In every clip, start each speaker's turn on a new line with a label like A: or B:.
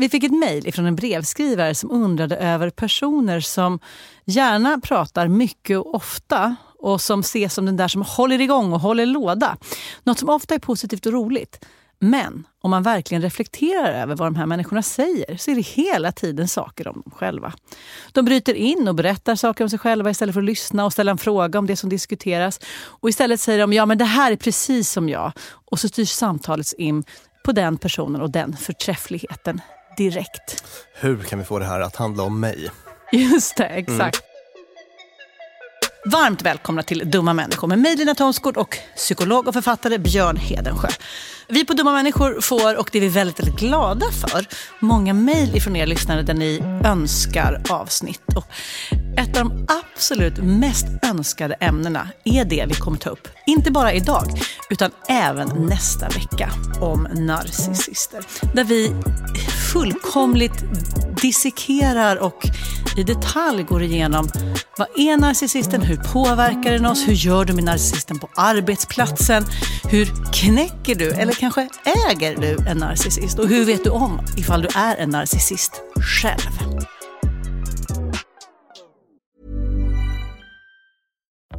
A: Vi fick ett mejl från en brevskrivare som undrade över personer som gärna pratar mycket och ofta och som ses som den där som håller igång och håller låda. Något som ofta är positivt och roligt. Men om man verkligen reflekterar över vad de här människorna säger så är det hela tiden saker om dem själva. De bryter in och berättar saker om sig själva istället för att lyssna och ställa en fråga om det som diskuteras. Och istället säger de ja men det här är precis som jag. Och så styrs samtalet in på den personen och den förträffligheten direkt.
B: Hur kan vi få det här att handla om mig?
A: Just det, exakt. Mm. Varmt välkomna till Dumma människor med mig Lina Thomsgård och psykolog och författare Björn Hedensjö. Vi på Dumma människor får, och det är vi väldigt, väldigt glada för, många mejl ifrån er lyssnare där ni önskar avsnitt. Och ett av de absolut mest önskade ämnena är det vi kommer ta upp. Inte bara idag, utan även nästa vecka om narcissister. Där vi fullkomligt dissekerar och i detalj går igenom vad är narcissisten, hur påverkar den oss, hur gör du med narcissisten på arbetsplatsen, hur knäcker du eller kanske äger du en narcissist och hur vet du om ifall du är en narcissist själv?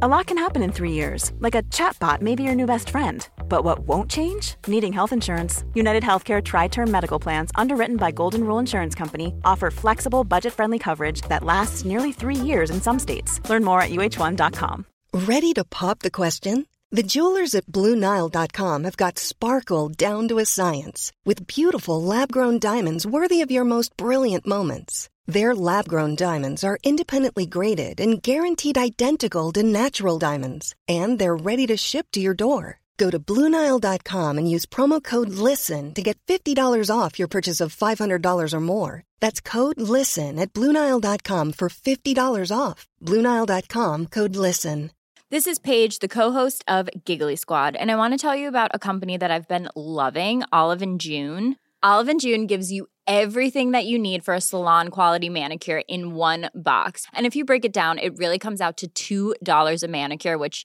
C: A lot can happen in three years, like a chatbot may be your new best friend. But what won't change? Needing health insurance. United Healthcare Tri Term Medical Plans, underwritten by Golden Rule Insurance Company, offer flexible, budget friendly coverage that lasts nearly three years in some states. Learn more at uh1.com.
D: Ready to pop the question? The jewelers at Bluenile.com have got sparkle down to a science with beautiful lab grown diamonds worthy of your most brilliant moments. Their lab grown diamonds are independently graded and guaranteed identical to natural diamonds, and they're ready to ship to your door. Go to Bluenile.com and use promo code LISTEN to get $50 off your purchase of $500 or more. That's code LISTEN at Bluenile.com for $50 off. Bluenile.com code LISTEN.
E: This is Paige, the co host of Giggly Squad, and I want to tell you about a company that I've been loving Olive and June. Olive and June gives you everything that you need for a salon quality manicure in one box. And if you break it down, it really comes out to $2 a manicure, which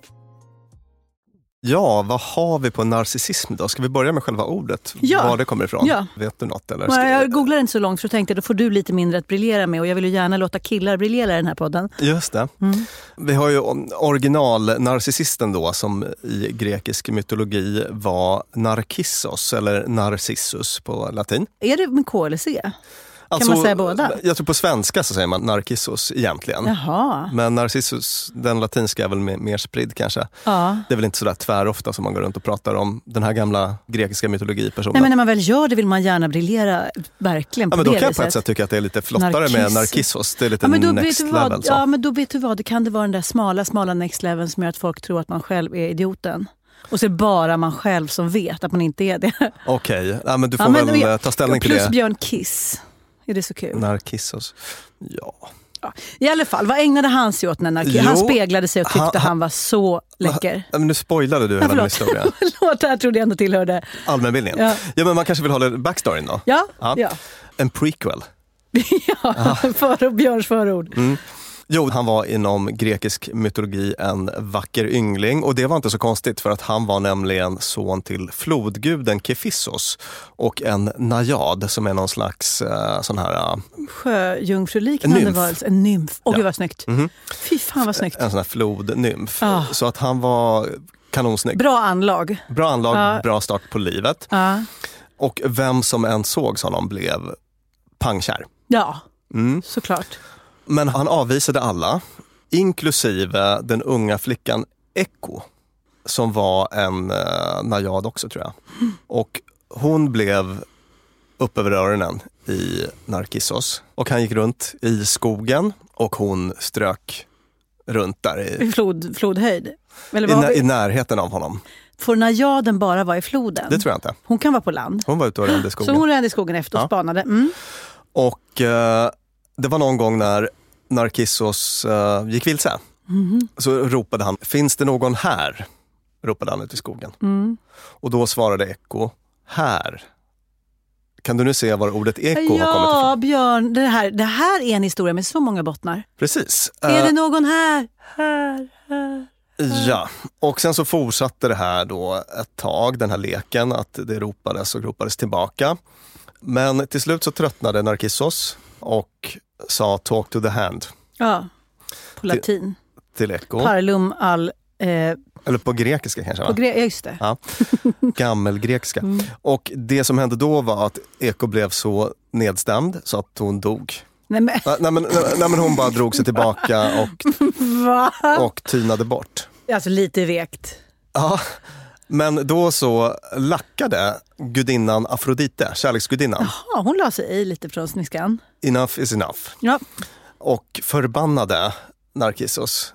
B: Ja, vad har vi på narcissism då? Ska vi börja med själva ordet?
A: Ja.
B: Var det kommer ifrån?
A: Ja.
B: Vet du något? Eller?
A: Nej, Jag googlar inte så långt för då tänkte då får du lite mindre att briljera med och jag vill ju gärna låta killar briljera i den här podden.
B: Just det.
A: Mm.
B: Vi har ju original-narcissisten då som i grekisk mytologi var Narkissos eller Narcissus på latin.
A: Är det med K eller C?
B: Alltså,
A: man säga båda?
B: Jag tror på svenska så säger man Narcissus egentligen.
A: Jaha.
B: Men Narcissus, den latinska är väl mer, spridd kanske.
A: Ja.
B: Det är väl inte sådär tvärofta som man går runt och pratar om den här gamla grekiska mytologipersonen.
A: Nej, men när man väl gör det vill man gärna briljera verkligen på
B: ja, men då
A: det
B: kan jag på ett sätt tycka att det är lite flottare med
A: Narcissus.
B: Det är lite
A: Ja men, då vet
B: next
A: du
B: level.
A: vad,
B: Så.
A: ja, men då vet du vad, det kan det vara den där smala, smala next level som gör att folk tror att man själv är idioten. Och så är det bara man själv som vet att man inte är det.
B: Okej, ja, men du får
A: Ja, men-
B: väl eh, ta ställning till
A: Plus
B: det.
A: Björn Kiss. Är det så kul?
B: Narkissos. Ja.
A: Ja. I alla fall, vad ägnade han sig åt när Narki-
B: Jo,
A: Han speglade sig och tyckte
B: han-
A: han, var så läcker.
B: Men nu spoilade du
A: Ja,
B: hela min historia.
A: Förlåt, det här trodde jag ändå tillhörde.
B: Allmänbildningen.
A: Ja.
B: Ja. men man kanske vill hålla backstoryn då?
A: Ja,
B: Ja.
A: ja.
B: En prequel.
A: ja. För, Björns förord.
B: Mm. Jo, han var inom grekisk mytologi en vacker yngling och det var inte så konstigt för att han var nämligen son till flodguden Kefissos och en najad som är någon slags eh, sån här, eh,
A: Sjöjungfruliknande varelse. En nymf. Åh
B: Ja.
A: gud vad snyggt.
B: Mhm.
A: Fy fan vad snyggt.
B: en sån här flodnymf.
A: Ah.
B: Så att han var kanonsnygg.
A: Bra anlag.
B: Bra anlag,
A: Ja.
B: bra start på livet.
A: Ja.
B: Och vem som än sågs honom blev pangkär.
A: ja,
B: Mm.
A: såklart.
B: Men han avvisade alla, inklusive den unga flickan Echo, som var en uh, najad också tror jag. Och hon blev upp över öronen i Narkissos. Och han gick runt i skogen och hon strök runt där i,
A: I flod, flodhöjd. Eller
B: i, när, i närheten av honom.
A: Får najaden bara vara i floden?
B: Det tror jag inte.
A: Hon kan vara på land.
B: Hon var ute och rände i
A: Så
B: skogen.
A: hon rände i skogen efter och
B: Ja.
A: spanade. Mm.
B: Och eh, det var någon gång när Narkissos eh, gick vilse.
A: Mhm.
B: Så ropade han, finns det någon här? Ropade han ut i skogen.
A: Mm.
B: Och då svarade Eko, här. Kan du nu se var ordet eko har kommit
A: Ja,
B: ifrån?
A: Björn, det här, det här är en historia med så många bottnar.
B: Precis.
A: är
B: Eh,
A: det någon här? Här, här.
B: Ja, och sen så fortsatte det här då ett tag, den här leken, att det ropades och ropades tillbaka. Men till slut så tröttnade Narkissos och sa talk to the hand
A: Ja, på latin.
B: till Eko.
A: Parlum al... Eh,
B: Eller på grekiska kanske?
A: på gre- ja, just det.
B: Ja. Gammelgrekiska.
A: Mm.
B: Och det som hände då var att Eko blev så nedstämd så att hon dog.
A: Nej, men,
B: Nej, men, nej, men hon bara drog sig tillbaka och, och tynade bort.
A: Alltså lite vekt.
B: Ja, men då så lackade gudinnan Afrodite, kärleksgudinnan,
A: Ja, hon la sig i lite från sniskan.
B: enough is enough
A: Ja,
B: och förbannade Narkissos.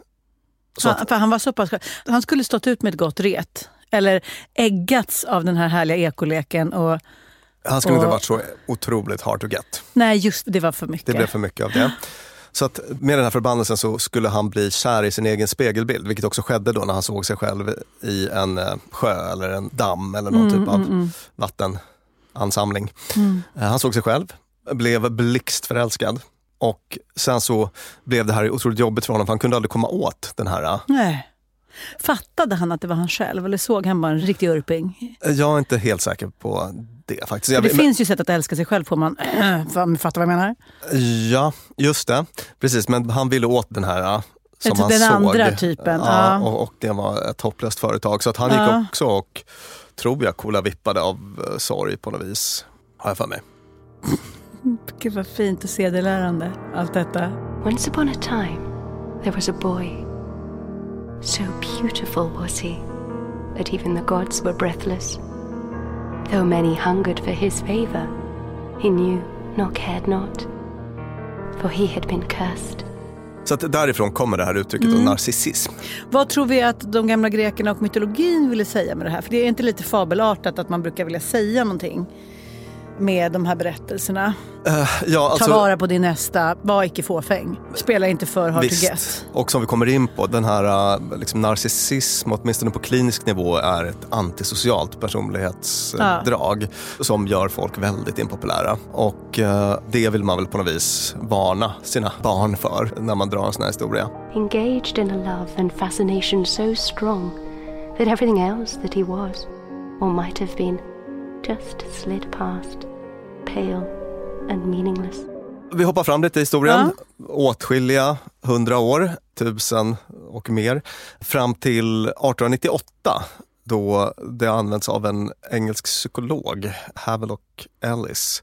B: Så
A: han,
B: att,
A: för han var så pass. Han skulle stått ut med ett gott ret. Eller äggats av den här härliga ekoleken. Och,
B: han skulle inte
A: och-
B: ha varit så otroligt hard to get.
A: nej, just det var för mycket.
B: Det blev för mycket av det. Så att med den här förbannelsen så skulle han bli kär i sin egen spegelbild, vilket också skedde då när han såg sig själv i en eh, sjö eller en damm eller någon
A: Mm,
B: typ av vattenansamling. Eh, Han såg sig själv, blev blixtförälskad och sen så blev det här otroligt jobbigt för honom för han kunde aldrig komma åt den här. eh,
A: Nej. Fattade han att det var han själv eller såg han bara en riktig urping?
B: Jag är inte helt säker på det faktiskt.
A: Det
B: men-
A: finns ju sätt att älska sig själv på man fattar vad jag menar.
B: Ja, just det. Precis, men han ville åt den här äh, som
A: Alltså
B: han
A: den
B: såg.
A: andra typen,
B: Ja,
A: ja.
B: Och, och det var ett hopplöst företag. Så att han
A: Ja.
B: gick också och, tror jag, coola vippade av eh, sorg på något vis. Har jag för mig.
A: Gud vad fint och sedelärande allt detta.
F: Once upon a time, there was a boy. So beautiful was he, that even the gods were breathless. Though many hungered for his favour, he knew nor cared not, for he had been cursed.
B: Så att därifrån kommer det här uttrycket mm. narcissism.
A: Vad tror vi att de gamla grekerna och mytologin ville säga med det här? För det är inte lite fabelartat att man brukar vilja säga någonting med de här berättelserna. Uh, ja, alltså, Ta vara på din nästa, var icke fåfäng. Spela inte för hard visst. to get.
B: Och som vi kommer in på, den här uh, liksom, narcissism, åtminstone på klinisk nivå, är ett antisocialt personlighetsdrag uh. som gör folk väldigt impopulära. Och uh, det vill man väl på något vis varna sina barn för när man drar en sån här historia.
F: Engaged in a love and fascination so strong that everything else that he was, or might have been, just slid past, pale and meaningless.
B: Vi hoppar fram lite i historien. Ja. Åtskilliga hundra år, tusen och mer. Fram till 1898 då det används av en engelsk psykolog, Havelock Ellis.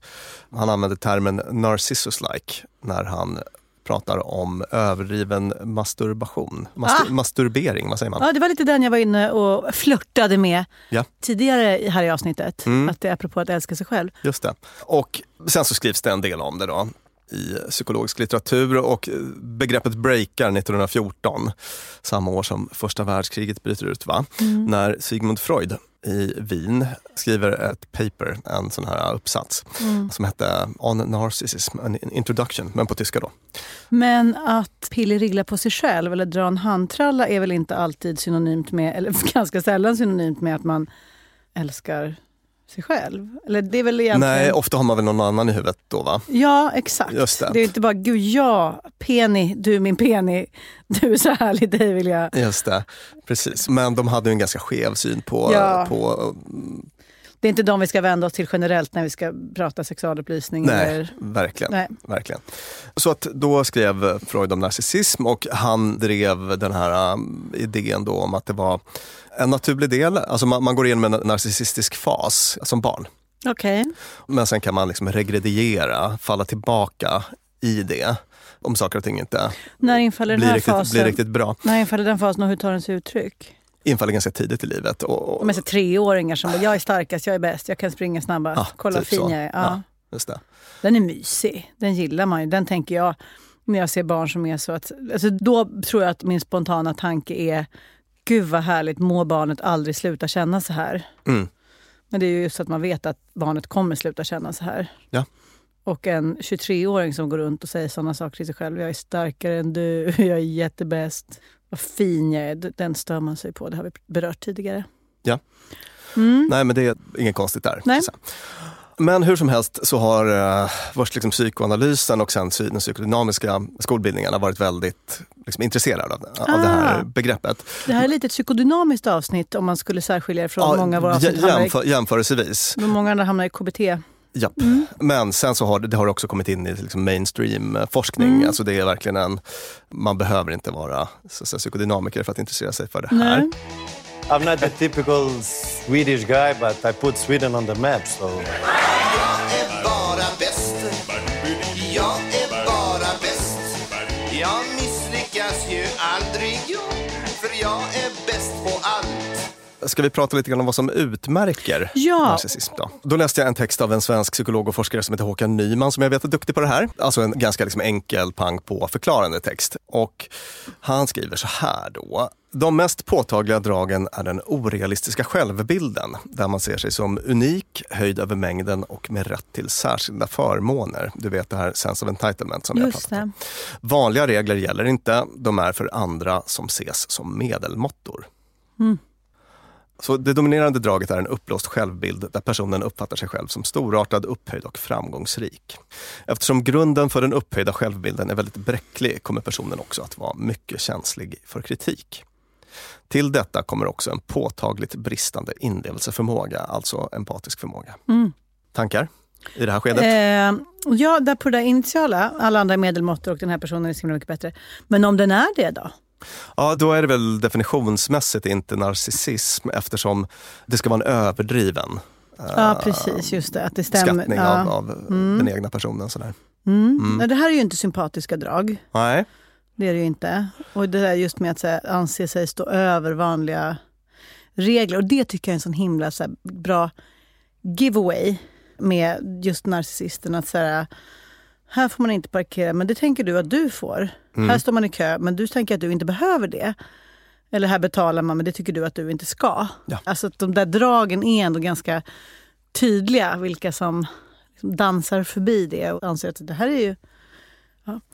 B: Han använde termen narcissus-like när han pratar om överdriven masturbation. Mastur ah. Masturbering, vad säger man?
A: Ja, det var lite den jag var inne och flörtade med ja. tidigare här i avsnittet. Mm. Att det är apropå att älska sig själv.
B: Just det. Och sen så skrivs det en del om det då i psykologisk litteratur och begreppet breakar 1914, samma år som första världskriget bryter ut, va? Mm. när Sigmund Freud i Wien skriver ett paper, en sån här uppsats mm. som hette On Narcissism, an introduction, men på tyska då.
A: Men att pillerigla på sig själv eller dra en handtralla är väl inte alltid synonymt med, eller ganska sällan synonymt med att man älskar sig själv? Eller det är väl egentligen...
B: Nej, ofta har man väl någon annan i huvudet då va?
A: Ja, exakt. Just det. det är inte bara, gud ja, Penny, du min Penny, du är så härlig, dig vill jag...
B: Just det, precis. Men de hade en ganska skev syn på, ja. på
A: det är inte de vi ska vända oss till generellt när vi ska prata sexualupplysning.
B: Nej, eller... verkligen, Nej. verkligen. Så att då skrev Freud om narcissism och han drev den här um, idén då om att det var en naturlig del. Alltså man, man går igenom en narcissistisk fas som barn.
A: Okay.
B: Men sen kan man liksom regrediera, falla tillbaka i det om saker och ting inte
A: När infaller blir,
B: riktigt,
A: fasen?
B: blir riktigt bra.
A: När infaller den fasen och hur tar den sig uttryck?
B: Infaller ganska tidigt i livet. Och, och...
A: Så treåringar som bara, jag är starkast, jag är bäst, jag kan springa snabbast, ja, kolla typ fin jag är. Ja. ja. Den är mysig, den gillar man ju. Den tänker jag när jag ser barn som är så att... Alltså då tror jag att min spontana tanke är, gud vad härligt, må barnet aldrig sluta känna så här. Mm. Men det är ju just att man vet att barnet kommer sluta känna så här.
B: Ja.
A: Och en 23-åring som går runt och säger sådana saker till sig själv. Jag är starkare än du, jag är jättebäst vad fin jag är, den stör man sig på. Det har vi berört tidigare.
B: Ja. Mm. Nej, men det är inget konstigt där.
A: Nej.
B: Men hur som helst så har uh, först liksom psykoanalysen och sen den psykodynamiska skolbildningarna varit väldigt liksom, intresserade av, ah. av det här ah. begreppet.
A: Det här är lite ett psykodynamiskt avsnitt om man skulle särskilja det från ja, många av våra avsnitt.
B: Jämför, jämförelsevis.
A: Många andra hamnar i KBT.
B: Japp. Mm. Men sen så har det, det har också kommit in i liksom mainstream-forskning. Mm. Alltså det är verkligen en, man behöver inte vara så säga, psykodynamiker för att intressera sig för det här. Nej.
G: I'm not the typical Swedish guy but I put Sweden on the map so... Jag är bara bäst. Jag är bara bäst. Jag misslyckas ju aldrig för jag är.
B: Ska vi prata lite grann om vad som utmärker
A: ja.
B: narcissism? Då? då läste jag en text av en svensk psykolog och forskare som heter Håkan Nyman som jag vet är duktig på det här. Alltså en ganska liksom enkel pang på förklarande text. Och han skriver så här då. De mest påtagliga dragen är den orealistiska självbilden där man ser sig som unik, höjd över mängden och med rätt till särskilda förmåner. Du vet det här sense of entitlement som
A: Just
B: har pratat om. Vanliga regler gäller inte, de är för andra som ses som medelmåttor. Mm. Så det dominerande draget är en uppblåst självbild där personen uppfattar sig själv som storartad, upphöjd och framgångsrik. Eftersom grunden för den upphöjda självbilden är väldigt bräcklig kommer personen också att vara mycket känslig för kritik. Till detta kommer också en påtagligt bristande inlevelseförmåga, alltså empatisk förmåga. Mm. Tankar i det här skedet?
A: Eh, ja, där på det initiala, alla andra medelmåttor och den här personen är så mycket bättre. Men om den är det då?
B: Ja, då är det väl definitionsmässigt inte narcissism eftersom det ska vara en överdriven
A: Ja, precis. Just det. Att det stämmer.
B: Skattning ja. av, av mm. den egna personen. Sådär.
A: Mm. Mm. Det här är ju inte sympatiska drag.
B: Nej.
A: Det är det ju inte. Och det där just med att här, anse sig stå över vanliga regler. Och det tycker jag är en sån himla så här, bra giveaway med just narcissisten. Att så här, här får man inte parkera, men det tänker du att du får.
B: Mm.
A: Här står man i kö, men du tänker att du inte behöver det. Eller här betalar man, men det tycker du att du inte ska.
B: Ja.
A: Alltså att de där dragen är ändå ganska tydliga, vilka som liksom dansar förbi det och anser att det här är ju...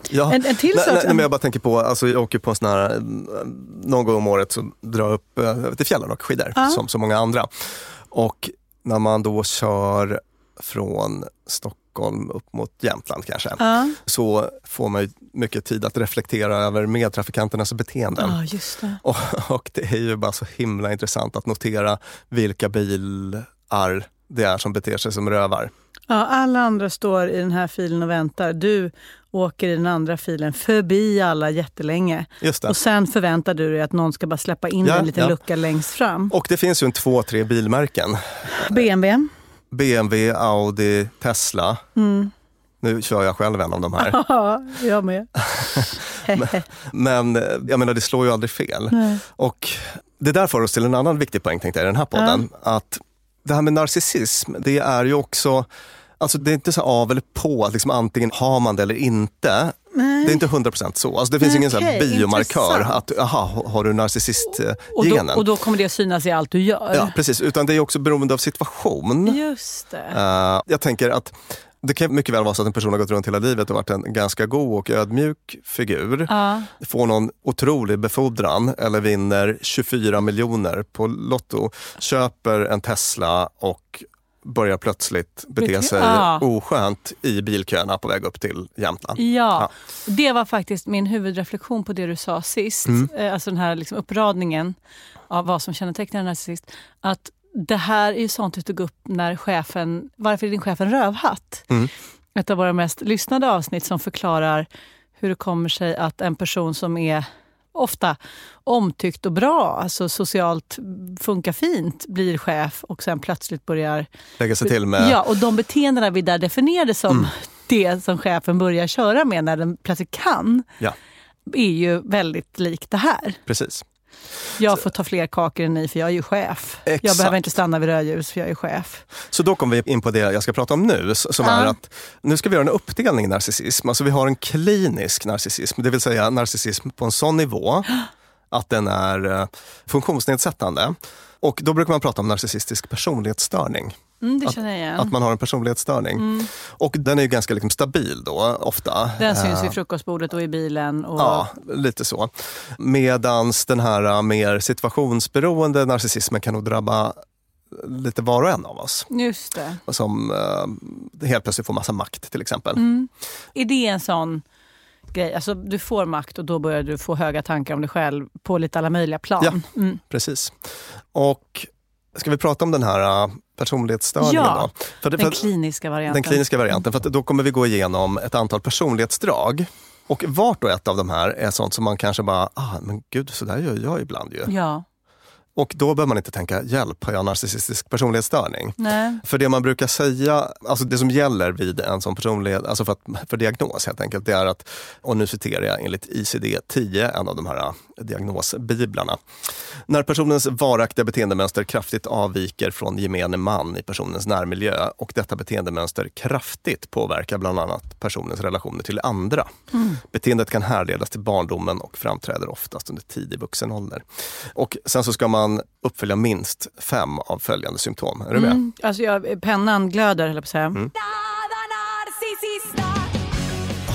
B: Ja.
A: En- en till sak-
B: nej, men jag bara tänker på, alltså jag åker på en sån här, eh, någon gång om året så drar jag upp eh, till fjällen och skidor
A: Ja.
B: som så många andra. Och när man då kör från Stockholm upp mot Jämtland kanske,
A: Ja,
B: så får man mycket tid att reflektera över medtrafikanternas beteenden.
A: ja just det.
B: Och, och det är ju bara så himla intressant att notera vilka bilar det är som beter sig som rövar.
A: Ja, alla andra står i den här filen och väntar. Du åker i den andra filen förbi alla jättelänge.
B: Just det.
A: Och sen förväntar du dig att någon ska bara släppa in
B: Ja,
A: en liten
B: ja.
A: lucka längst fram.
B: Och det finns ju en två, tre bilmärken.
A: BMW.
B: BMW, Audi, Tesla.
A: Mm.
B: Nu kör jag själv en av de här.
A: Ja, jag med.
B: Men eh, jag menar, det slår ju aldrig fel. Och det där för oss till en annan viktig poäng tänkte jag i den här podden. Att det här med narcissism, det är ju också Alltså det är inte så av eller på, att liksom antingen har man det eller inte. Det är inte 100% så. Alltså det finns
A: Nej,
B: ingen
A: okej,
B: biomarkör
A: intressant.
B: att, aha, har du
A: och, då,
B: narcissistgenen?
A: och då kommer det synas i allt du gör.
B: Ja, precis. Utan det är också beroende av situation.
A: Just det.
B: Eh, jag tänker att det kan mycket väl vara så att en person har gått runt hela livet och varit en ganska god och ödmjuk figur.
A: Ja.
B: Får någon otrolig befordran eller vinner 24 miljoner på Lotto, köper en Tesla och börjar plötsligt bete sig
A: Ja.
B: oskönt i bilköerna på väg upp till Jämtland.
A: Ja, det var faktiskt min huvudreflektion på det du sa sist.
B: Mm.
A: Eh, Alltså den här liksom uppradningen av vad som kännetecknar en narcissist. Att det här är ju sånt du tog upp när chefen, varför är din chef en rövhatt?
B: Mm.
A: Ett av våra mest lyssnade avsnitt som förklarar hur det kommer sig att en person som är ofta omtyckt och bra, alltså socialt funkar fint, blir chef och sen plötsligt börjar
B: Lägga sig till med...
A: Ja, och de beteendena vi där definierade som
B: Mm.
A: det som chefen börjar köra med när den plötsligt kan,
B: Ja,
A: är ju väldigt likt det här.
B: precis.
A: Jag får ta fler kakor än ni för jag är ju chef. Jag
B: Exakt.
A: behöver inte stanna vid rödljus för jag är chef.
B: Så då kommer vi in på det jag ska prata om nu, som
A: Ja.
B: är att nu ska vi göra en uppdelning i narcissism. Alltså vi har en klinisk narcissism, det vill säga narcissism på en sån nivå att den är eh, funktionsnedsättande. Och då brukar man prata om narcissistisk personlighetsstörning.
A: Mm, igen.
B: Att man har en personlighetsstörning. Och den är ju ganska liksom stabil då, ofta.
A: Den syns
B: Eh,
A: vid frukostbordet och i bilen. Och...
B: Ja, lite så. Medans den här eh, mer situationsberoende narcissismen kan nog drabba lite var och en av oss.
A: Just det.
B: Som eh, helt plötsligt får massa makt till exempel.
A: Mm. Är det en sån grej? Alltså du får makt och då börjar du få höga tankar om dig själv på lite alla möjliga plan.
B: Ja.
A: Mm.
B: Precis. Och ska vi prata om den här uh, personlighetsstörningen
A: Ja,
B: då? För
A: Den
B: för,
A: kliniska varianten.
B: den kliniska varianten. För att då kommer vi gå igenom ett antal personlighetsdrag. Och vart och ett av de här är sånt som man kanske bara, ah, men gud, så där gör jag ibland ju.
A: Ja.
B: Och då behöver man inte tänka, hjälp, har jag narcissistisk personlighetsstörning?
A: Nej.
B: För det man brukar säga, alltså det som gäller vid en sån personlighet, alltså för, att, för diagnos helt enkelt, det är att, och nu citerar jag enligt ICD-10, en av de här äh, diagnosbiblarna. När personens varaktiga beteendemönster kraftigt avviker från gemene man i personens närmiljö och detta beteendemönster kraftigt påverkar bland annat personens relationer till andra. Beteendet kan härledas till barndomen och framträder oftast under tidig vuxen ålder. Och sen så ska man uppfylla minst fem av följande symptom. Är du med?
A: Mm. Alltså jag, pennan glöder, höll jag på att säga.
B: Mm.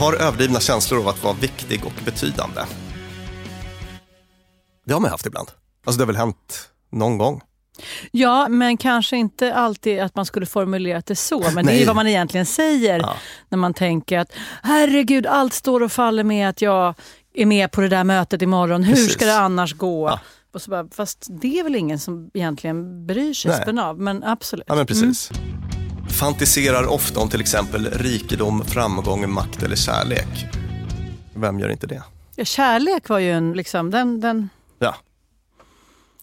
B: Har överdrivna känslor av att vara viktig och betydande. Det har man haft ibland. Alltså det har väl hänt någon gång.
A: Ja, men kanske inte alltid att man skulle formulerat det så. Men det är ju vad man egentligen säger
B: Ja.
A: när man tänker att herregud, allt står och faller med att jag är med på det där mötet imorgon. Hur
B: Precis.
A: ska det annars gå?
B: Ja.
A: Och så bara, fast det är väl ingen som egentligen bryr sig spänn av. Men absolut.
B: Ja men precis. Fantiserar ofta om till exempel rikedom, framgång, makt eller kärlek. Vem gör inte det?
A: Ja, kärlek var ju en, liksom, den, den
B: Ja.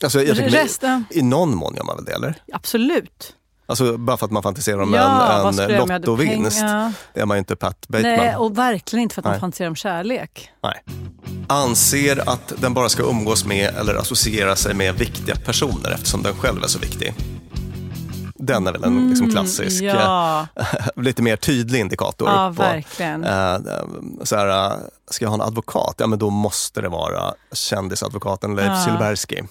B: Alltså, jag tycker
A: resten,
B: I någon mån gör man väl det eller?
A: absolut.
B: Alltså bara för att man fantiserar om
H: Ja,
B: en, en lottovinst. Det är man ju inte Pat Bateman.
H: Nej, och verkligen inte för att man
B: Nej.
H: fantiserar om kärlek.
B: Nej. Anser att den bara ska umgås med eller associera sig med viktiga personer eftersom den själv är så viktig. Den är väl en liksom klassisk,
H: Mm, Ja,
B: eh, lite mer tydlig indikator.
H: ja
B: på,
H: verkligen.
B: eh, så här, eh, ska jag ha en advokat? Ja, men då måste det vara kändisadvokaten Leif
H: Ja.
B: Silbersky.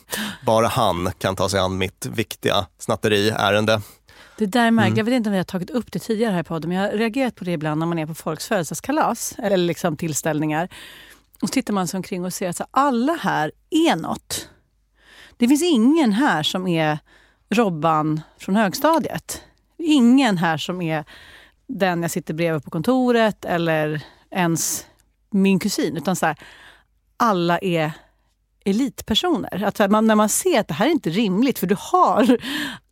B: Bara han kan ta sig an mitt viktiga snatteriärende.
H: Det där är märkligt.
B: Mm.
H: Jag vet inte om vi har tagit upp det tidigare här i podden, men jag har reagerat på det ibland när man är på folks födelsedagskalas eller liksom tillställningar. Och så tittar man sig omkring och ser att alla här är något. Det finns ingen här som är Robban från högstadiet. Ingen här som är den jag sitter bredvid på kontoret eller ens min kusin. Utan så här, alla är elitpersoner. Att så här, man, när man ser att det här är inte rimligt, för du har,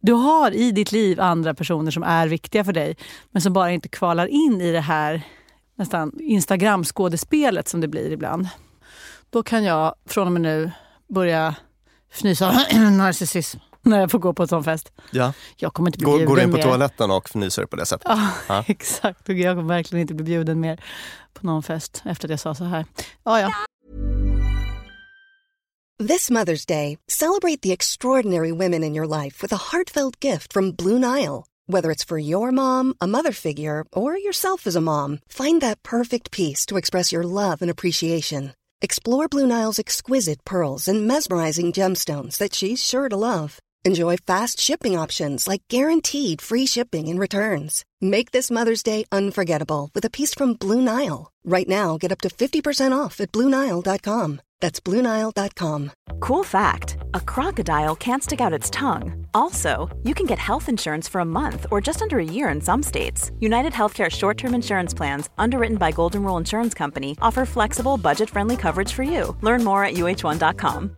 H: du har i ditt liv andra personer som är viktiga för dig, men som bara inte kvalar in i det här nästan Instagram-skådespelet som det blir ibland. Då kan jag från och med nu börja fnysa narcissism när jag får gå på en sån fest.
B: Ja.
H: Jag kommer inte bli
B: Går,
H: bjuden
B: går du in på
H: mer.
B: toaletten och fnyser på det sättet?
H: Ja,
B: Ja.
H: exakt. Och jag kommer verkligen inte bli bjuden mer på någon fest efter att jag sa så här. Ja, ja.
D: This Mother's Day, celebrate the extraordinary women in your life with a heartfelt gift from Blue Nile. Whether it's for your mom, a mother figure, or yourself as a mom, find that perfect piece to express your love and appreciation. Explore Blue Nile's exquisite pearls and mesmerizing gemstones that she's sure to love. Enjoy fast shipping options like guaranteed free shipping and returns. Make this Mother's Day unforgettable with a piece from Blue Nile. Right now, get up to 50% off at BlueNile.com. That's BlueNile.com.
C: Cool fact a crocodile can't stick out its tongue. Also, you can get health insurance for a month or just under a year in some states. United Healthcare short term insurance plans, underwritten by Golden Rule Insurance Company, offer flexible, budget friendly coverage for you. Learn more at uh1.com.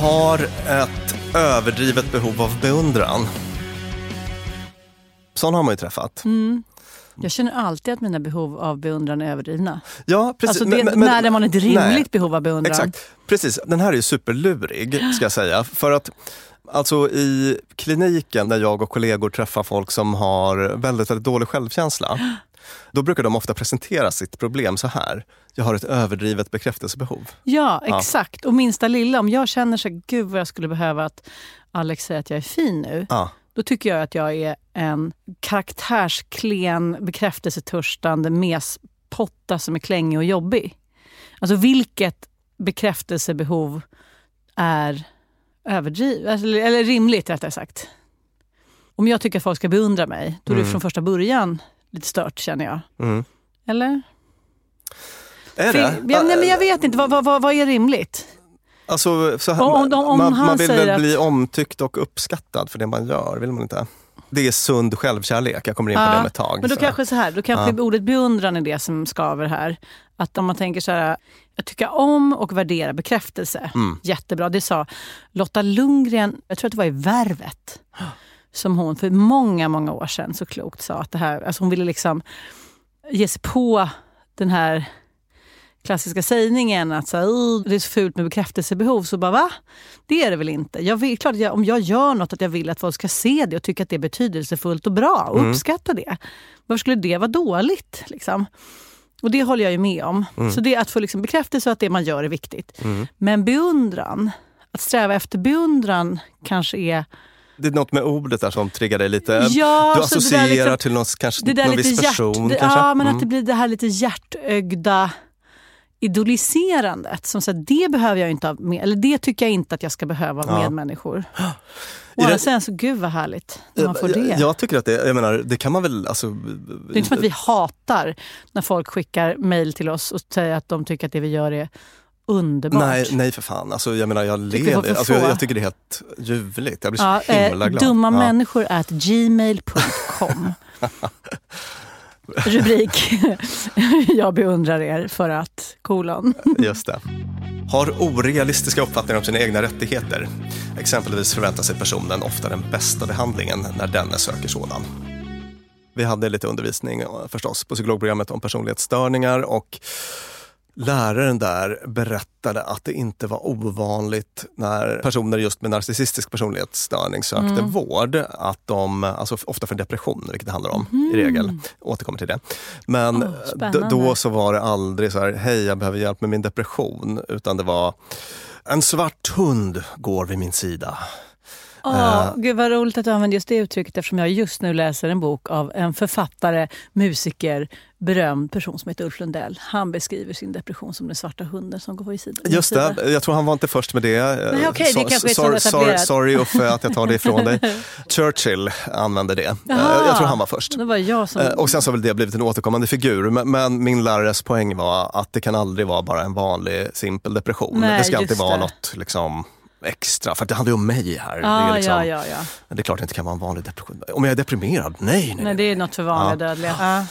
B: Har ett överdrivet behov av beundran. Sån har man ju träffat.
A: Jag känner alltid att mina behov av beundran är överdrivna.
B: Ja, precis.
A: Alltså det, när det man ett rimligt
B: nej.
A: behov av beundran.
B: Exakt. Precis, den här är ju superlurig ska jag säga. För att alltså i kliniken där jag och kollegor träffar folk som har väldigt, väldigt dålig självkänsla. Då brukar de ofta presentera sitt problem så här. Jag har ett överdrivet bekräftelsebehov.
A: Ja,
B: Ja.
A: exakt. Och minsta lilla, om jag känner så gud vad jag skulle behöva att Alex säger att jag är fin nu.
B: Ja.
A: Då tycker jag att jag är en karaktärsklen, bekräftelsetörstande mespotta som är klängig och jobbig. Alltså vilket bekräftelsebehov är överdrivet, alltså, eller rimligt rättare sagt. Om jag tycker att folk ska beundra mig, då är det från första början lite stört känner jag.
B: Mm.
A: Eller?
B: Är det?
A: ja, nej, men jag vet inte, vad, vad, vad, är rimligt?
B: Alltså, så
A: Om- om-
B: man, man vill väl
A: att-
B: bli omtyckt och uppskattad för det man gör, vill man inte? Det är sund självkärlek, jag kommer in på
A: Ja,
B: det om ett tag.
A: Men då
B: så.
A: kanske så här, då kanske ordet beundran är det som skaver här. Att om man tänker så här, jag tycker om och värdera bekräftelse.
B: Mm.
A: Jättebra. Det sa Lotta Lundgren, jag tror att det var i Värvet, som hon för många, många år sedan så klokt sa att det här, alltså hon ville liksom ge sig på den här klassiska sägningen att så här, "Åh, det är så fult med bekräftelsebehov. Så bara va? Det är det väl inte? Jag vill, klart jag, om jag gör något att jag vill att folk ska se det och tycka att det är betydelsefullt och bra och uppskatta det. Varför skulle det vara dåligt? Liksom? Och det håller jag ju med om. Så det är att få liksom bekräftelse och att det man gör är viktigt. Men beundran, att sträva efter beundran kanske är
B: Det är något med ordet där som triggar dig lite.
A: Ja,
B: du
A: så det där
B: associerar
A: liksom-
B: till någon, kanske,
A: det där
B: någon viss
A: hjärt,
B: person.
A: det,
B: kanske?
A: Ja, men
B: Mm.
A: att det blir det här lite hjärtögda idoliserandet. Som så här, det behöver jag inte av med, eller det tycker jag inte att jag ska behöva av
B: Ja.
A: medmänniskor. Och
B: det-
A: sen så, gud vad härligt när man får det.
B: Jag, jag tycker att det, jag menar, det kan man väl, alltså,
A: Det är inte som att vi hatar när folk skickar mejl till oss och säger att de tycker att det vi gör är underbart.
B: Nej, nej för fan. Alltså, jag menar, jag lever. Alltså, jag, jag tycker det är helt ljuvligt. Jag blir
A: Ja,
B: så himla
A: eh,
B: glad.
A: dumma
B: ja.
A: människor at gmail.com. Rubrik. jag beundrar er för att, kolon.
B: Just det. Har orealistiska uppfattningar om sina egna rättigheter. Exempelvis förväntar sig personen ofta den bästa behandlingen när denne söker sådan. Vi hade lite undervisning eh, förstås på psykologprogrammet om personlighetsstörningar och läraren där berättade att det inte var ovanligt när personer just med narcissistisk personlighetsstörning sökte
A: Mm.
B: vård, att de, alltså ofta för depression, vilket det handlar om
A: Mhm.
B: i regel, återkommer till det. Men
A: spännande.
B: då så var det aldrig så här, hej jag behöver hjälp med min depression, utan det var en svart hund går vid min sida.
A: Åh, Gud vad roligt att du använder just det uttrycket eftersom jag just nu läser en bok av en författare, musiker, berömd person som heter Ulf Lundell. Han beskriver sin depression som den svarta hunden som går vid sidan.
B: Just det, jag tror han var inte först med det.
A: Nej, det
B: So- sorry, sorry, sorry Uffe att jag tar det ifrån dig. Churchill använde det. Eh,
A: Jaha.
B: Jag tror han var först.
A: Det var jag som...
B: Eh, Och sen så har väl det blivit en återkommande figur. Men, min lärares poäng var att det kan aldrig vara bara en vanlig simpel depression.
A: Nej,
B: det ska alltid vara
A: det.
B: något liksom, extra. För det handlar ju om mig här. det,
A: Ja,
B: är liksom,
A: ja, ja, ja.
B: det är klart det inte kan vara en vanlig depression. Om jag är deprimerad? Nej, nej,
A: Nej, det är något för vanliga dödliga. Ja.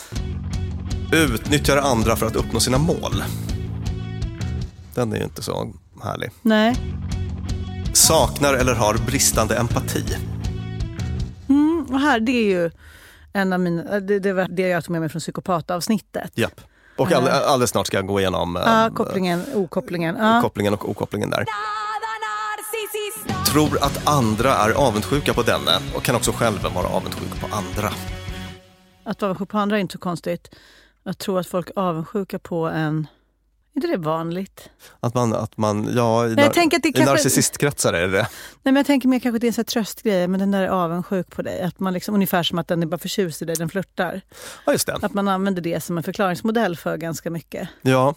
B: Utnyttjar andra för att uppnå sina mål. Den är ju inte så härlig.
A: Nej.
B: Saknar eller har bristande empati.
A: Och här, det är ju en av mina... Det, det var det jag tog med mig från psykopatavsnittet.
B: Japp. Och all, alldeles snart ska jag gå igenom eh,
A: Ja, kopplingen, okopplingen. Ja.
B: kopplingen och okopplingen där. Tror att andra är avundsjuka på denne och kan också själva vara avundsjuka på andra.
A: Att vara avundsjuk på andra är inte så konstigt. Jag tror att folk är avundsjuka på en... Är inte det vanligt?
B: Att man, att man ja, i,
A: jag tänker att det
B: i
A: kanske-
B: narcissistkretsar är det det.
A: Nej, men jag tänker mer kanske att det är en sån tröstgrej, men den där är avundsjuk på dig. Att man liksom, ungefär som att den är bara förtjust i dig, den flörtar.
B: Ja, just det.
A: Att man använder det som en förklaringsmodell för ganska mycket.
B: Ja,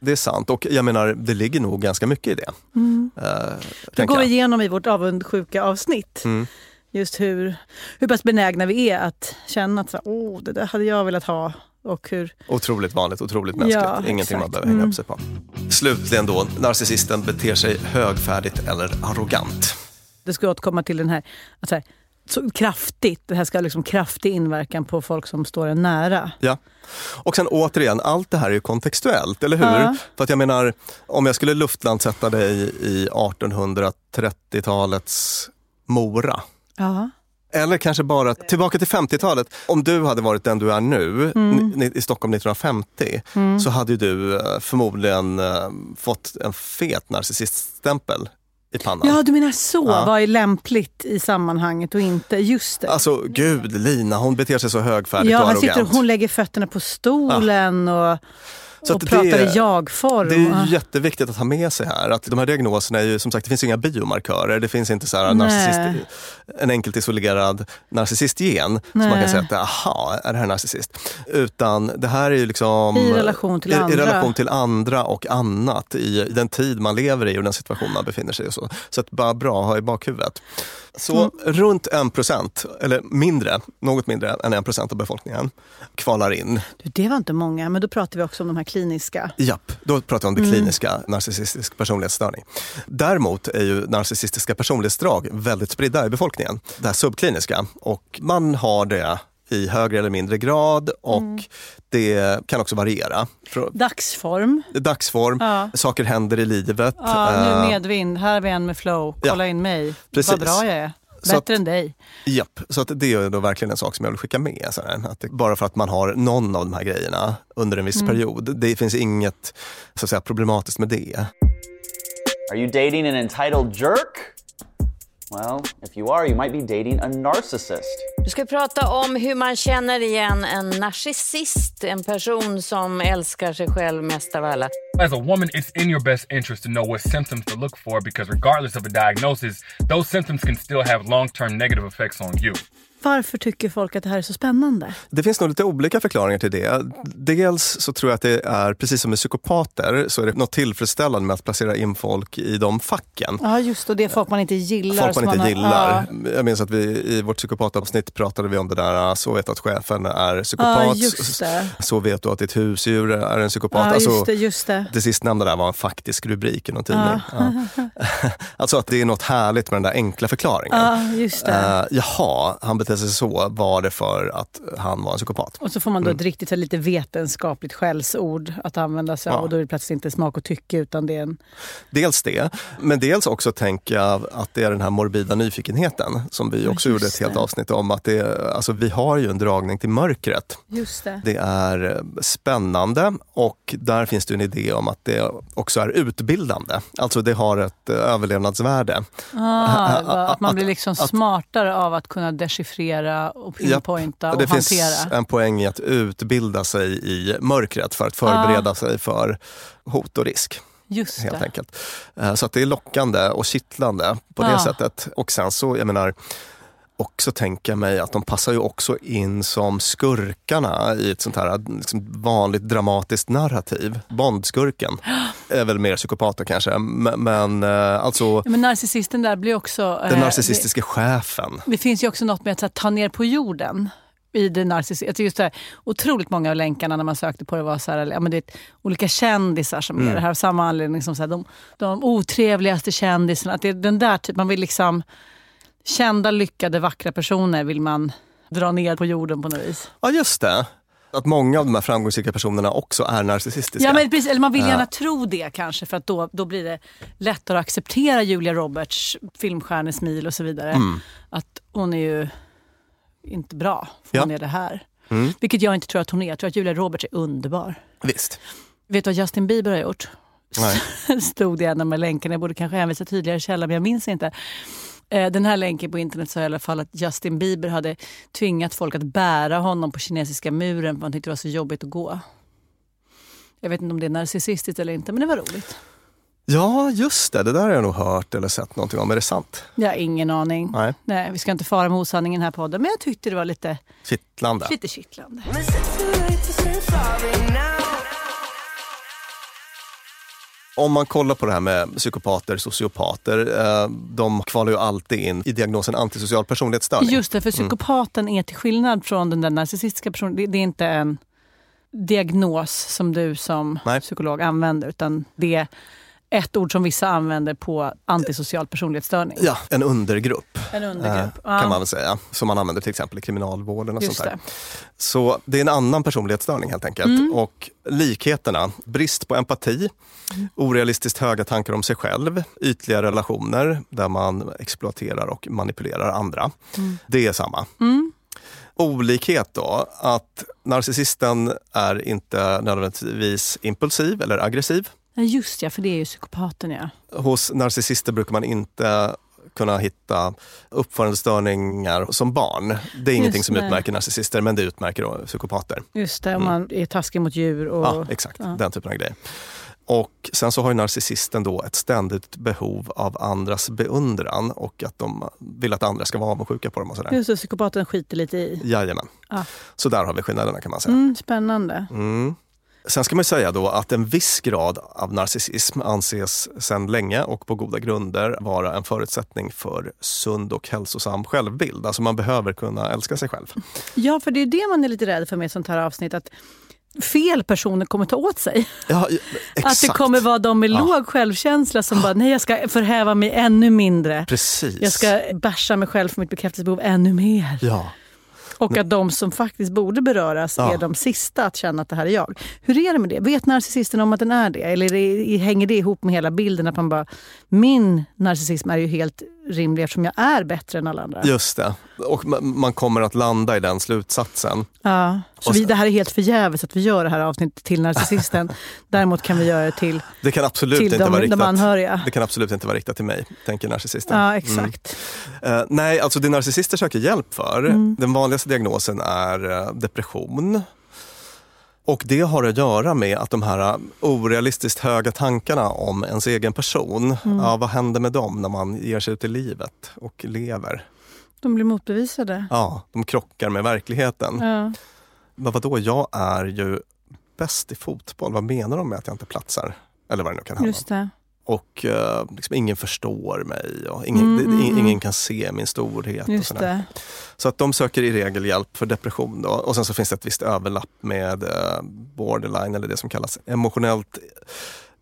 B: det är sant. Och jag menar, det ligger nog ganska mycket i det.
A: Mm.
B: Eh,
A: Det går vi igenom i vårt avundsjuka avsnitt.
B: Mm.
A: Just hur, hur pass benägna vi är att känna att så, oh, det där hade jag velat ha. Och hur,
B: Otroligt vanligt, otroligt mänskligt.
A: Ja,
B: Ingenting man
A: exakt.
B: behöver hänga
A: Mm.
B: upp sig på. Slutligen då, narcissisten beter sig högfärdigt eller arrogant.
A: det ska återkomma till den här, att så här så kraftigt, det här ska ha liksom kraftig inverkan på folk som står en nära.
B: Ja. Och sen återigen, allt det här är ju kontextuellt, eller hur?
A: Ja.
B: För att jag menar, om jag skulle luftlandsätta dig i 1830-talets Mora,
A: Ja.
B: Eller kanske bara tillbaka till 50-talet. Om du hade varit den du är nu
A: Mm.
B: i Stockholm 1950 så hade du eh, förmodligen eh, fått en fet narcissiststämpel i pannan.
A: ja, du menar så.
B: Ja.
A: Vad är lämpligt i sammanhanget och inte? Just det.
B: Alltså gud, Lina hon beter sig så högfärdigt
A: ja,
B: och arrogant.
A: sitter, hon lägger fötterna på stolen och,
B: Så
A: och pratar
B: det-
A: i jag-form.
B: Det är jätteviktigt att ha med sig här att de här diagnoserna är ju som sagt, det finns inga biomarkörer. Det finns inte så här narcissist, en enkelt isolerad narcissistgen som man kan säga att aha, är det här narcissist? Utan det här är ju liksom
A: I relation till
B: i,
A: andra.
B: i relation till andra och annat i den tid man lever i och den situation man befinner sig i. Så. så att bara bra att ha i bakhuvudet. Så
A: Mm.
B: runt en procent, eller mindre, något mindre än en procent av befolkningen kvalar in.
A: Du, det var inte många, men då pratar vi också om de här kliniska.
B: Japp, då pratar vi om det
A: Mm.
B: kliniska narcissistisk personlighetsstörning. Däremot är ju narcissistiska personlighetsdrag väldigt spridda i befolkningen. Det här subkliniska. Och man har det i högre eller mindre grad och
A: Mm.
B: det kan också variera.
A: Dagsform.
B: Dagsform,
A: Ja.
B: saker händer i livet.
A: Ja, nu
B: Eh,
A: medvind. Här har vi en med flow. Kolla
B: Ja,
A: in mig.
B: precis.
A: Vad bra jag är. Bättre
B: att-
A: än dig.
B: Japp, så att det är då verkligen en sak som jag vill skicka med. Så här, att det, bara för att man har någon av de här grejerna under en viss
A: Mm.
B: period. Det finns inget så att säga, problematiskt med det.
I: Are you dating an entitled jerk? Well, if you are, you might be dating a narcissist.
J: Du ska prata om hur man känner igen en narcissist, en person som älskar sig själv mest av alla.
K: As a woman, it's in your best interest to know what symptoms to look for because, regardless of a diagnosis, those symptoms can still have long term negative effects on you.
A: Varför tycker folk att det här är så spännande?
B: Det finns nog lite olika förklaringar till det. Dels så tror jag att det är, precis som med psykopater, så är det något tillfredsställande med att placera in folk i de facken.
A: Ja, just och det är folk man inte gillar.
B: Folk
A: som
B: man inte gillar.
A: Ja.
B: Jag minns att vi i vårt psykopatavsnitt pratade vi om det där, så vet du att chefen är psykopat,
A: Ja,
B: så vet du att ditt husdjur är en psykopat.
A: Ja,
B: Alltså,
A: just det, just det.
B: det sistnämnda där var en faktisk rubrik i någon tidning. Ja. alltså att det är något härligt med den där enkla förklaringen.
A: Ja, just det.
B: Uh, jaha, han beter sig så, var det för att han var en psykopat?
A: Och så får man då ett riktigt lite vetenskapligt skällsord att använda sig av.
B: Ja.
A: Och då är det plötsligt inte smak och tycke utan det är en...
B: Dels det, men dels också tänka att det är den här morbida nyfikenheten som vi också
A: Ja,
B: gjorde ett helt
A: det.
B: avsnitt om. Att att det, alltså, vi har ju en dragning till mörkret.
A: Just det.
B: Det är eh, spännande och där finns det en idé om att det också är utbildande. Alltså det har ett eh, överlevnadsvärde.
A: Ah, att man blir liksom smartare av att kunna dechiffrera och pinpointa
B: Ja,
A: och
B: det
A: hantera.
B: finns en poäng i att utbilda sig i mörkret för att förbereda sig för hot och risk.
A: Just
B: helt
A: det.
B: enkelt. Eh, Så att det är lockande och kittlande på det
A: Ja.
B: sättet. Och sen så, jag menar, också tänka mig att de passar ju också in som skurkarna i ett sånt här liksom vanligt dramatiskt narrativ. Bondskurken är väl mer psykopater kanske, men, men eh, alltså
A: Ja, Men narcissisten där blir också...
B: den
A: eh,
B: narcissistiska chefen.
A: Det, finns ju också något med att här, ta ner på jorden. I det narcissistiska. Just det här, otroligt många av länkarna när man sökte på det var så här, ja, men det är olika kändisar som
B: Mm.
A: är det här av samma anledning som så här, de, de otrevligaste kändisarna. Att det är den där typen, man vill liksom kända, lyckade, vackra personer vill man dra ner på jorden på något vis.
B: Ja, just det. Att många av de här framgångsrika personerna också är narcissistiska.
A: Ja, men precis, eller man vill gärna
B: Ja.
A: tro det kanske för att då, då blir det lättare att acceptera Julia Roberts filmstjärnesmil och så vidare.
B: Mm.
A: Att hon är ju inte bra, för hon
B: Ja.
A: är det här.
B: Mm.
A: Vilket jag inte tror att hon är. Jag tror att Julia Roberts är underbar.
B: Visst.
A: Vet du vad Justin Bieber har gjort?
B: Nej.
A: Stod det i en av de här länkarna. Jag borde kanske hänvisa tydligare källa, men jag minns inte. Eh, Den här länken på internet sa i alla fall att Justin Bieber hade tvingat folk att bära honom på kinesiska muren för han tyckte det var så jobbigt att gå. Jag vet inte om det är narcissistiskt eller inte, men det var roligt.
B: Ja, just det. Det där har jag nog hört eller sett någonting om. Är det sant?
A: Jag har ingen aning.
B: Nej.
A: Nej, vi ska inte fara med osanningen här podden, men jag tyckte det var lite,
B: Kittlande.
A: lite kittlande.
B: Om man kollar på det här med psykopater, sociopater, eh, de kvalar ju alltid in i diagnosen antisocial personlighetsstörning.
A: Just det, för
B: Mm.
A: psykopaten är till skillnad från den där narcissistiska personen, det, det är inte en diagnos som du som
B: Nej.
A: psykolog använder, utan det ett ord som vissa använder på antisocial personlighetsstörning.
B: Ja, en undergrupp.
A: En undergrupp.
B: eh. Kan man väl säga. Som man använder till exempel i kriminalvården och
A: Just
B: sånt där.
A: det.
B: Så det är en annan personlighetsstörning helt enkelt.
A: Mm.
B: Och likheterna, brist på empati, orealistiskt höga tankar om sig själv, ytliga relationer där man exploaterar och manipulerar andra.
A: Mm.
B: Det är samma. Olikhet då, att narcissisten är inte nödvändigtvis impulsiv eller aggressiv.
A: Ja, just ja, för det är ju psykopaten ja.
B: Hos narcissister brukar man inte kunna hitta uppförandestörningar som barn. Det är ingenting som utmärker narcissister, men det utmärker psykopater.
A: Just det, om man är taskig mot djur. Och,
B: Mm. Ja, exakt. Den typen av grejer. Och sen så har ju narcissisten då ett ständigt behov av andras beundran och att de vill att andra ska vara avundsjuka på dem och sådär.
A: Just det, psykopaten skiter lite i.
B: Jajamän.
A: Ja.
B: Så där har vi skillnaderna kan man säga.
A: Mm, spännande.
B: Mm. Sen ska man säga då att en viss grad av narcissism anses sedan länge och på goda grunder vara en förutsättning för sund och hälsosam självbild. Alltså man behöver kunna älska sig själv.
A: Ja, för det är det man är lite rädd för med ett sånt här avsnitt. Att fel personer kommer ta åt sig.
B: Ja.
A: Att det kommer vara de med
B: Ja.
A: låg självkänsla som bara, nej jag ska förhäva mig ännu mindre.
B: Precis.
A: Jag ska basha mig själv för mitt bekräftelsebehov ännu mer.
B: Ja.
A: Och att de som faktiskt borde beröras
B: Ja.
A: är de sista att känna att det här är jag. Hur är det med det? Vet narcissisten om att den är det? Eller det, hänger det ihop med hela bilden att man bara, min narcissism är ju helt rimlig eftersom jag är bättre än alla andra.
B: Just det. Och ma- man kommer att landa i den slutsatsen.
A: Ja, så vi, det här är helt förgäves att vi gör det här avsnittet till narcissisten. Däremot kan vi göra det till...
B: Det kan absolut
A: Till
B: inte
A: de-
B: vara
A: de
B: riktat,
A: anhöriga.
B: Det kan absolut inte vara riktat till mig, tänker narcissisten.
A: Ja, exakt.
B: Mm. Eh, nej, alltså det narcissister söker hjälp för,
A: Mm.
B: den vanligaste diagnosen är eh, depression. Och det har att göra med att de här eh, orealistiskt höga tankarna om ens egen person,
A: Mm.
B: ja, vad händer med dem när man ger sig ut i livet och lever?
A: De blir motbevisade.
B: Ja, de krockar med verkligheten.
A: Ja.
B: Men vadå, jag är ju bäst i fotboll, vad menar de med att jag inte platsar? Eller vad det nu kan handla om. Och eh, liksom ingen förstår mig och ingen,
A: Mm,
B: det-
A: mm,
B: ingen kan se min storhet. och sådär.
A: det.
B: Så att de söker i regel hjälp för depression. Då. Och sen så finns det ett visst överlapp med eh, borderline eller det som kallas emotionellt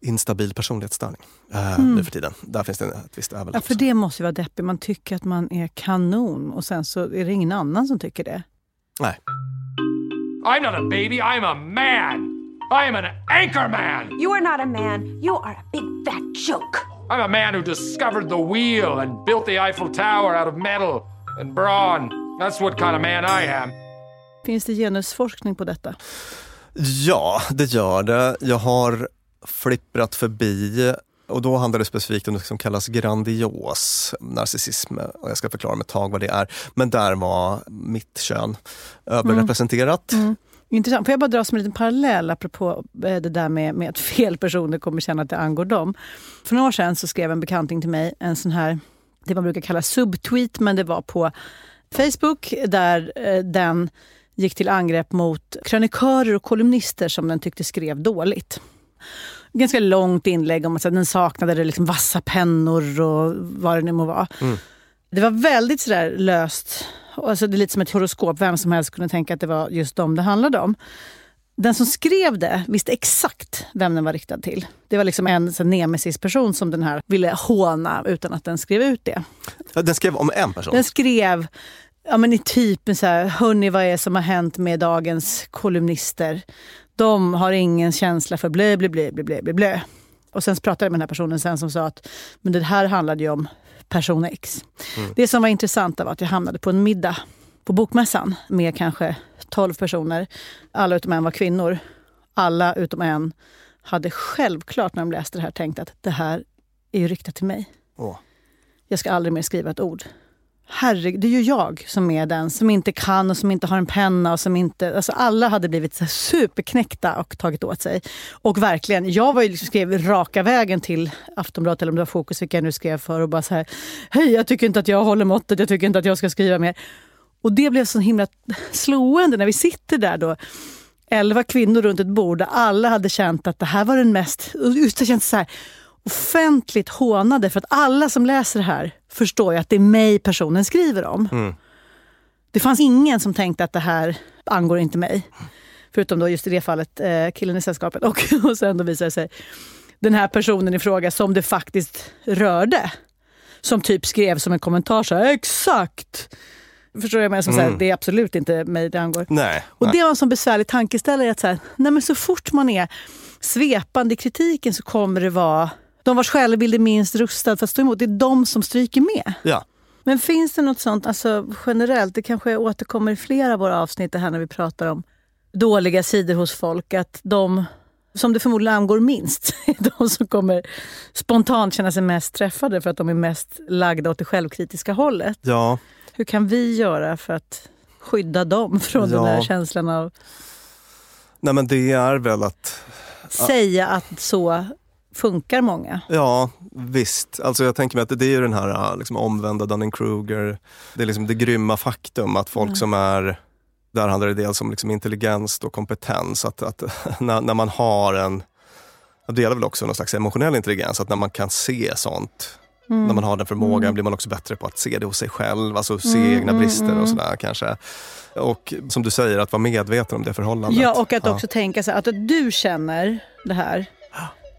B: instabil personlighetsstörning eh,
A: Mm.
B: nu för tiden. Där finns det ett visst
A: Ja,
B: överlapp.
A: för det måste ju vara deppigt. Man tycker att man är kanon och sen så är det ingen annan som tycker det.
B: Nej.
L: I'm not a baby, I'm a man. I am an anchor man.
M: You are not a man. You are a big fat joke.
L: I'm a man who discovered the wheel and built the Eiffel Tower out of metal and brawn. That's what kind of man I am.
A: Finns det genusforskning på detta?
B: Ja, det gör det. Jag har flipprat förbi och då handlar det specifikt om det som kallas grandios narcissism. Och jag ska förklara om ett tag vad det är. Men där var mitt kön överrepresenterat.
A: Mm. Intressant. Får jag bara dra som en liten parallell apropå eh, det där med, med att fel personer kommer känna att det angår dem. För några år sedan så skrev en bekanting till mig en sån här, det man brukar kalla subtweet, men det var på Facebook där eh, den gick till angrepp mot krönikörer och kolumnister som den tyckte skrev dåligt. Ganska långt inlägg om att den saknade liksom vassa pennor och vad det nu må vara.
B: Mm.
A: Det var väldigt sådär löst. Alltså det är lite som ett horoskop. Vem som helst kunde tänka att det var just dem det handlade om. Den som skrev det visste exakt vem den var riktad till. Det var liksom en nemesis-person som den här ville håna utan att den skrev ut det.
B: Den skrev om en person?
A: Den skrev ja, men i typen så här, hörni vad är det som har hänt med dagens kolumnister? De har ingen känsla för blö, blö, blö, blö, blö, blö. Och sen pratade jag med den här personen sen som sa att men det här handlade ju om person X.
B: Mm.
A: Det som var intressant var att jag hamnade på en middag på Bokmässan med kanske 12 personer. Alla utom en var kvinnor. Alla utom en hade självklart när de läste det här tänkt att det här är ju riktat till mig.
B: Åh.
A: Jag ska aldrig mer skriva ett ord. Herregud, det är ju jag som är den som inte kan och som inte har en penna. och som inte... Alltså alla hade blivit så superknäckta och tagit åt sig. Och verkligen, jag var ju liksom skrev raka vägen till Aftonbladet eller om det var Fokus, vilka jag nu skrev för och bara så här, hej jag tycker inte att jag håller måttet, jag tycker inte att jag ska skriva mer. Och det blev så himla slående när vi sitter där då elva kvinnor runt ett bord där alla hade känt att det här var den mest, just det känns så här, offentligt hånade. För att alla som läser det här förstår ju att det är mig personen skriver om.
B: Mm.
A: Det fanns ingen som tänkte att det här angår inte mig. Förutom då just i det fallet eh, killen i sällskapet. Och, och sen då visade det sig den här personen i fråga som det faktiskt rörde. Som typ skrev som en kommentar så här, exakt! Förstår du? vad Jag menar? Som så här,
B: Mm.
A: det är absolut inte mig det angår.
B: Nej.
A: Och
B: nej.
A: det var en sån besvärlig tankeställare att så, här, nej men så fort man är svepande i kritiken så kommer det vara de vars självbild är minst rustad för att stå emot. Det är de som stryker med.
B: Ja.
A: Men finns det något sånt alltså generellt, det kanske återkommer i flera av våra avsnitt här när vi pratar om dåliga sidor hos folk, att de som det förmodligen angår minst är de som kommer spontant känna sig mest träffade för att de är mest lagda åt det självkritiska hållet.
B: Ja.
A: Hur kan vi göra för att skydda dem från den
B: Ja.
A: här känslan av
B: Nej men det är väl att
A: säga att så funkar många?
B: Ja, visst. Alltså jag tänker mig att det är ju den här liksom, omvända Dunning-Kruger. Det är liksom det grymma faktum att folk
A: Mm.
B: som är, där handlar det dels om liksom intelligens och kompetens. Att, att när, när man har en, det gäller väl också någon slags emotionell intelligens, att när man kan se sånt,
A: Mm.
B: när man har den förmågan
A: Mm.
B: blir man också bättre på att se det hos sig själv, alltså se
A: Mm,
B: egna
A: mm,
B: brister
A: mm.
B: och sådär kanske. Och som du säger, att vara medveten om det förhållandet.
A: Ja, och att också tänka här, att du känner det här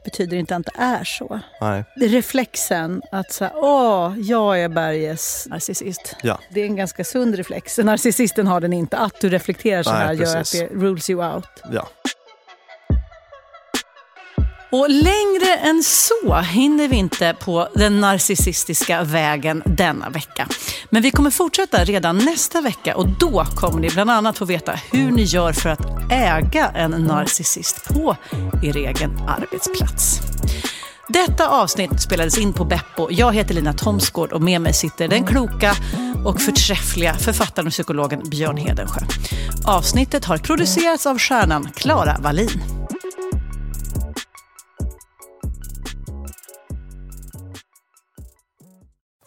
A: betyder inte att det är så.
B: Nej.
A: Reflexen att säga, åh, jag är Berges narcissist.
B: Ja.
A: Det är en ganska sund reflex. Narcissisten har den inte. Att du reflekterar så
B: Nej,
A: här gör att det rules you out.
B: Ja.
A: Och längre än så hinner vi inte på den narcissistiska vägen denna vecka. Men vi kommer fortsätta redan nästa vecka och då kommer ni bland annat få veta hur ni gör för att äga en narcissist på er egen arbetsplats. Detta avsnitt spelades in på Beppo. Jag heter Lina Thomsgård och med mig sitter den kloka och förträffliga författaren och psykologen Björn Hedensjö. Avsnittet har producerats av stjärnan Klara Wallin.